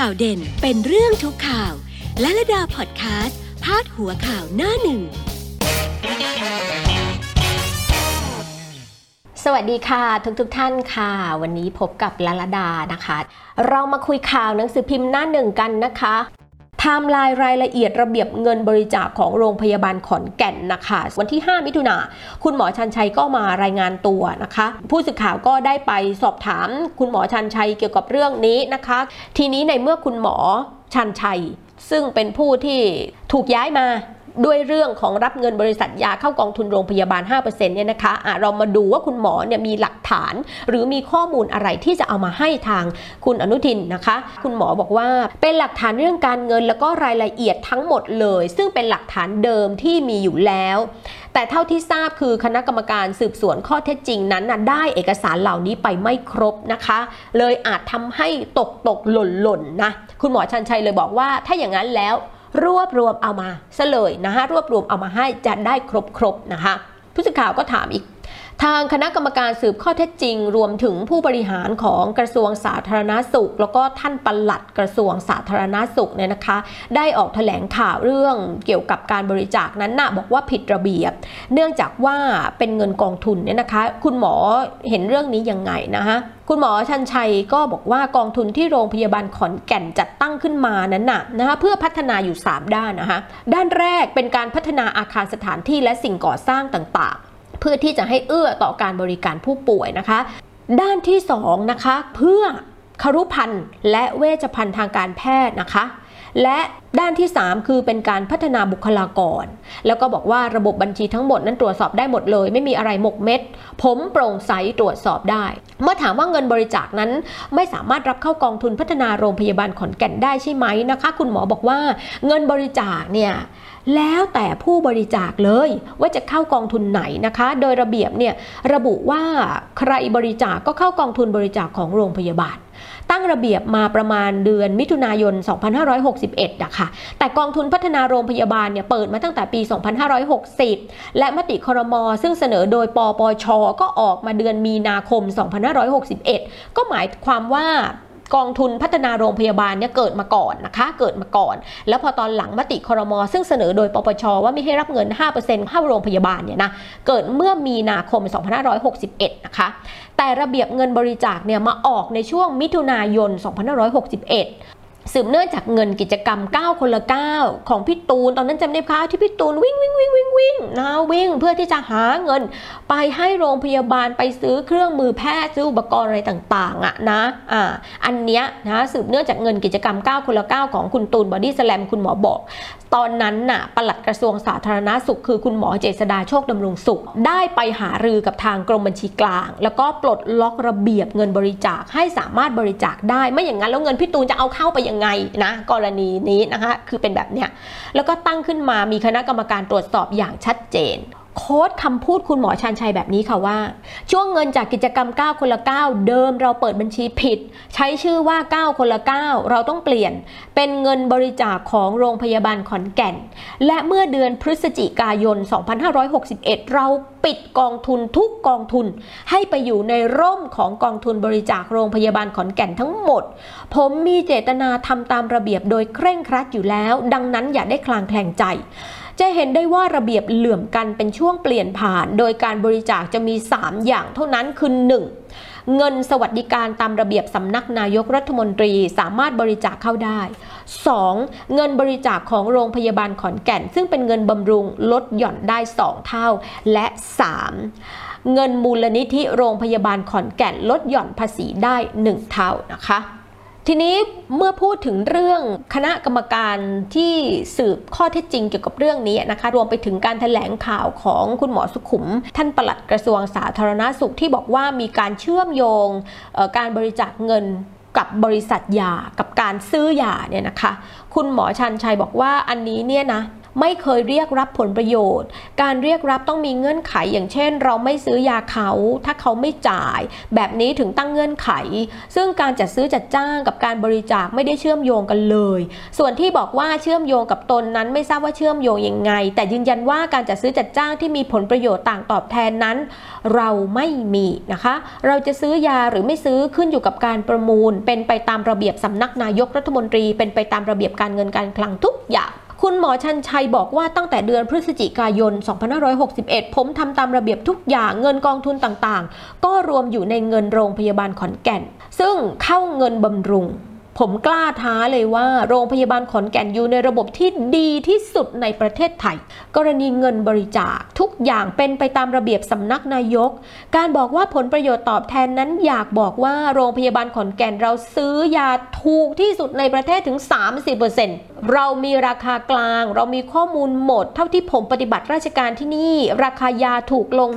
ข่าวเด่นเป็นเรื่องทุกข่าว และระดาพอดแคสต์พาดหัวข่าวหน้าหนึ่ง สวัสดีค่ะทุกๆทท่านค่ะ วันนี้พบกับลลดานะคะ เรามาคุยข่าวหนังสือพิมพ์หน้าหนึ่งกันนะคะ ทม์ไลน์รายละเอียดระเบียบเงินบริจาคของโรงพยาบาลขอนแก่นนะคะ วันที่ 5 มิถุนาคุณหมอชันชัยก็มารายงานตัวนะคะ ผู้สื่อข่าวก็ได้ไปสอบถามคุณหมอชันชัยเกี่ยวกับเรื่องนี้นะคะ ทีนี้ในเมื่อคุณหมอชันชัย ซึ่งเป็นผู้ที่ถูกย้ายมา ด้วยเรื่องของรับเงินบริษัทยาเข้ากองทุนโรงพยาบาล 5%เนี่ยนะคะะเรามาดูว่าคุณหมอเนี่ยมีหลักฐาน หรือมีข้อมูลอะไรที่จะเอามาให้ทางคุณอนุทินนะคะ คุณหมอบอกว่าเป็นหลักฐานเรื่องการเงินแล้วก็รายละเอียดทั้งหมดเลย ซึ่งเป็นหลักฐานเดิมที่มีอยู่แล้ว แต่เท่าที่ทราบคือคณะกรรมการสืบสวนข้อเท็จจริงนั้นนะได้เอกสารเหล่านี้ไปไม่ครบนะคะ เลยอาจทำให้ตกตกหล่นหล่นนะคุณหมอชันชัยเลยบอกว่าถ้าอย่างนั้นแล้ว รวบรวมเอามาซะเลยนะคะรวบรวมเอามาให้จะได้ครบครบนะคะผู้สื่อข่าวก็ถามอีก ทางคณะกรรมการสืบข้อเท็จจริง รวมถึงผู้บริหารของกระทรวงสาธารณาสุข แล้วก็ท่านปลัดกระทรวงสาธารณาสุขเนี่ยนะคะ ได้ออกแถลงข่าวเรื่องเกี่ยวกับการบริจาคนั้นนะบอกว่าผิดระเบียบ เนื่องจากว่าเป็นเงินกองทุนเนี่ยนะคะ คุณหมอเห็นเรื่องนี้ยังไงนะคะคุณหมอชันชัยก็บอกว่ากองทุนที่โรงพยาบาลขอนแก่นจัดตั้งขึ้นมานั้นน่ะนะคะเพื่อพัฒนาอยู่ 3 ด้านนะคะด้านแรกเป็นการพัฒนาอาคารสถานที่และสิ่งก่อสร้างต่างๆ เพื่อที่จะให้เอื้อต่อการบริการผู้ป่วยนะคะ ด้านที่2นะคะเพื่อครุพันธ์และเวชภัณฑ์ทางการแพทย์นะคะ และ ด้านที่ 3 คือเป็นการพัฒนาบุคลากร แล้วก็บอกว่าระบบบัญชีทั้งหมดนั้นตรวจสอบได้หมดเลย ไม่มีอะไรหมกเม็ด ผมโปร่งใสตรวจสอบได้ เมื่อถามว่าเงินบริจาคนั้น ไม่สามารถรับเข้ากองทุนพัฒนาโรงพยาบาลขอนแก่นได้ใช่ไหมนะคะ คุณหมอบอกว่าเงินบริจาคเนี่ยแล้วแต่ผู้บริจาคเลยว่าจะเข้ากองทุนไหนนะคะ โดยระเบียบเนี่ยระบุว่าใครบริจาคก็เข้ากองทุนบริจาคของโรงพยาบาล ตั้งระเบียบมาประมาณเดือนมิถุนายน 2561อะค่ะแต่กองทุนพัฒนาโรงพยาบาลเนี่ยเปิดมาตั้งแต่ปี 2560 และมติครม ซึ่งเสนอโดยปปช ก็ออกมาเดือนมีนาคม 2561 ก็หมายความว่า กองทุนพัฒนาโรงพยาบาลเนี่ยเกิดมาก่อนนะคะเกิดมาก่อน แล้วพอตอนหลังมติครมซึ่งเสนอโดยปปชว่าไม่ให้รับเงิน 5%เข้าโรงพยาบาลเนี่ยนะเกิดเมื่อมีนาคม 2561 นะคะแต่ระเบียบเงินบริจาคเนี่ยมาออกในช่วงมิถุนายน 2561สืบเนื่องจากเงินกิจกรรม 9 คนละ 9 ของพี่ตูน ตอนนั้นจำได้คะที่พี่ตูนวิ่งวิ่งวิ่งวิ่ง วิ่งนะวิ่งเพื่อที่จะหาเงิน ไปให้โรงพยาบาลไปซื้อเครื่องมือแพทย์ซื้ออุปกรณ์อะไรต่างๆอะนะอ่าอันเนี้ยนะสืบเนื่องจากเงินกิจกรรม 9 คนละ 9 ของคุณตูนบอดี้สแลมคุณหมอบอก ตอนนั้นน่ะปลัดกระทรวงสาธารณาสุข คือคุณหมอเจษดาโชคดำรงสุข ได้ไปหารือกับทางกรมบัญชีกลาง แล้วก็ปลดล็อกระเบียบเงินบริจาคให้สามารถบริจาคได้ ไม่อย่างนั้นแล้วเงินพี่ตูนจะเอาเข้าไปยังไงนะกรณีนี้นะคะคือเป็นแบบเนี้ยแล้วก็ตั้งขึ้นมามีคณะกรรมการตรวจสอบยอย่างชัดเจน โค้ดคำพูดคุณหมอชันชัยแบบนี้ค่ะว่า ช่วงเงินจากกิจกรรม 9 คนละ 9 เดิมเราเปิดบัญชีผิด ใช้ชื่อว่า 9 คนละ 9 เราต้องเปลี่ยน เป็นเงินบริจาคของโรงพยาบาลขอนแก่น และเมื่อเดือนพฤศจิกายน 2561 เราปิดกองทุนทุกกองทุน ให้ไปอยู่ในร่มของกองทุนบริจาคโรงพยาบาลขอนแก่นทั้งหมด ผมมีเจตนาทำตามระเบียบโดยเคร่งครัดอยู่แล้ว ดังนั้นอย่าได้คลางแคลงใจ จะเห็นได้ว่าระเบียบเหลื่อมกันเป็นช่วงเปลี่ยนผ่าน โดยการบริจาคจะมี 3 อย่างเท่านั้นคือ 1. เงินสวัสดิการตามระเบียบสำนักนายกรัฐมนตรีสามารถบริจาคเข้าได้ 2. เงินบริจาคของโรงพยาบาลขอนแก่น ซึ่งเป็นเงินบำรุงลดหย่อนได้ 2 เท่า และ 3. เงินมูลนิธิโรงพยาบาลขอนแก่นลดหย่อนภาษีได้ 1 เท่านะคะ ทีนี้เมื่อพูดถึงเรื่องคณะกรรมการที่สืบข้อเท็จจริงเกี่ยวกับเรื่องนี้นะคะ รวมไปถึงการถแถลงข่าวของคุณหมอสุขุม ท่านปลัดกระทรวงสาธารณาสุขที่บอกว่ามีการเชื่อมโยงการบริจาคเงินกับบริษัทยากับการซื้อยาเนี่ยนะคะ คุณหมอชันชัยบอกว่าอันนี้เนี่ยนะ ไม่เคยเรียกรับผลประโยชน์ การเรียกรับต้องมีเงื่อนไขอย่างเช่น เราไม่ซื้อยาเขา ถ้าเขาไม่จ่าย แบบนี้ถึงตั้งเงื่อนไข ซึ่งการจัดซื้อจัดจ้างกับการบริจาคไม่ได้เชื่อมโยงกันเลย ส่วนที่บอกว่าเชื่อมโยงกับตนนั้นไม่ทราบว่าเชื่อมโยงยังไง แต่ยืนยันว่าการจัดซื้อจัดจ้างที่มีผลประโยชน์ต่างตอบแทนนั้น เราไม่มีนะคะ เราจะซื้อยาหรือไม่ซื้อขึ้นอยู่กับการประมูล เป็นไปตามระเบียบสำนักนายกรัฐมนตรี เป็นไปตามระเบียบการเงินการคลังทุกอย่าง คุณหมอชันชัยบอกว่าตั้งแต่เดือนพฤศจิกายน 2561 ผมทำตามระเบียบทุกอย่างเงินกองทุนต่างๆ ก็รวมอยู่ในเงินโรงพยาบาลขอนแก่น ซึ่งเข้าเงินบำรุง ผมกล้าท้าเลยว่า โรงพยาบาลขอนแก่นอยู่ในระบบที่ดีที่สุดในประเทศไทย กรณีเงินบริจาคทุกอย่างเป็นไปตามระเบียบสำนักนายก การบอกว่าผลประโยชน์ตอบแทนนั้นอยากบอกว่าโรงพยาบาลขอนแก่นเราซื้อยาถูกที่สุดในประเทศถึง 30% เรามีราคากลาง เรามีข้อมูลหมด เท่าที่ผมปฏิบัติราชการที่นี่ ราคายาถูกลง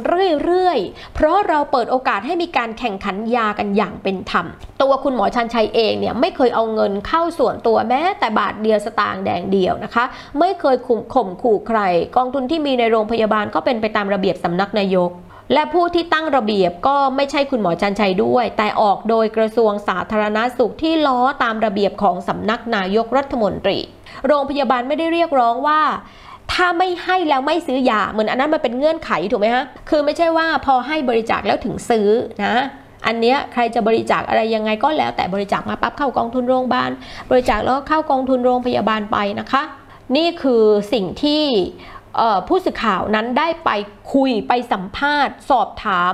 เรื่อยๆ เพราะเราเปิดโอกาสให้มีการแข่งขันยากันอย่างเป็นธรรม ตัวคุณหมอชันชัยเองเนี่ยไม่เคยเอาเงินเข้าส่วนตัวแม้แต่บาทเดียวสตางค์แดงเดียวนะคะ ไม่เคยข่มขู่ใคร กองทุนที่มีในโรงพยาบาลก็เป็นไปตามระเบียบสำนักนายก และผู้ที่ตั้งระเบียบก็ไม่ใช่คุณหมอชันชัยด้วย แต่ออกโดยกระทรวงสาธารณาสุขที่ล้อตามระเบียบของสำนักนายกรัฐมนตรี โรงพยาบาลไม่ได้เรียกร้องว่าถ้าไม่ให้แล้วไม่ซื้อยาเหมือนอันนั้นมันเป็นเงื่อนไขถูกไหมฮะ คือไม่ใช่ว่าพอให้บริจาคแล้วถึงซื้อนะ อันเนี้ยใครจะบริจาคอะไรยังไงก็แล้ว แต่บริจาคมาปั๊บเข้ากองทุนโรงพยาบาล บริจาคแล้วเข้ากองทุนโรงพยาบาลไปนะคะ นี่คือสิ่งที่ ผู้สื่อข่าวนั้นได้ไปคุยไปสัมภาษณ์ สอบถาม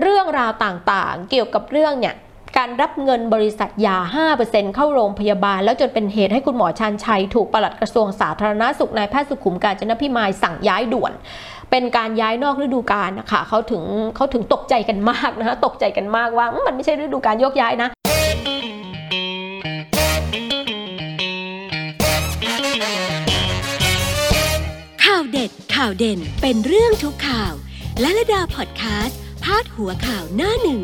เรื่องราวต่างๆ เกี่ยวกับเรื่องเนี่ยการรับเงินบริษัทยา 5%เข้าโรงพยาบาล แล้วจนเป็นเหตุให้คุณหมอชันชัย ถูกปลัดกระทรวงสาธารณาสุขนายแพทย์สุขุมกาญจนพิมายสั่งย้ายด่วน เป็นการย้ายนอกฤดูกาลนะคะเขาถึงเขาถึงตกใจกันมากนะคะตกใจกันมากว่ามมันไม่ใช่ฤดูกาลโยกย้ายนะ เด็ดข่าวเด่นเป็นเรื่องทุกข่าว และระดาพอดแคสต์พาดหัวข่าวหน้าหนึ่ง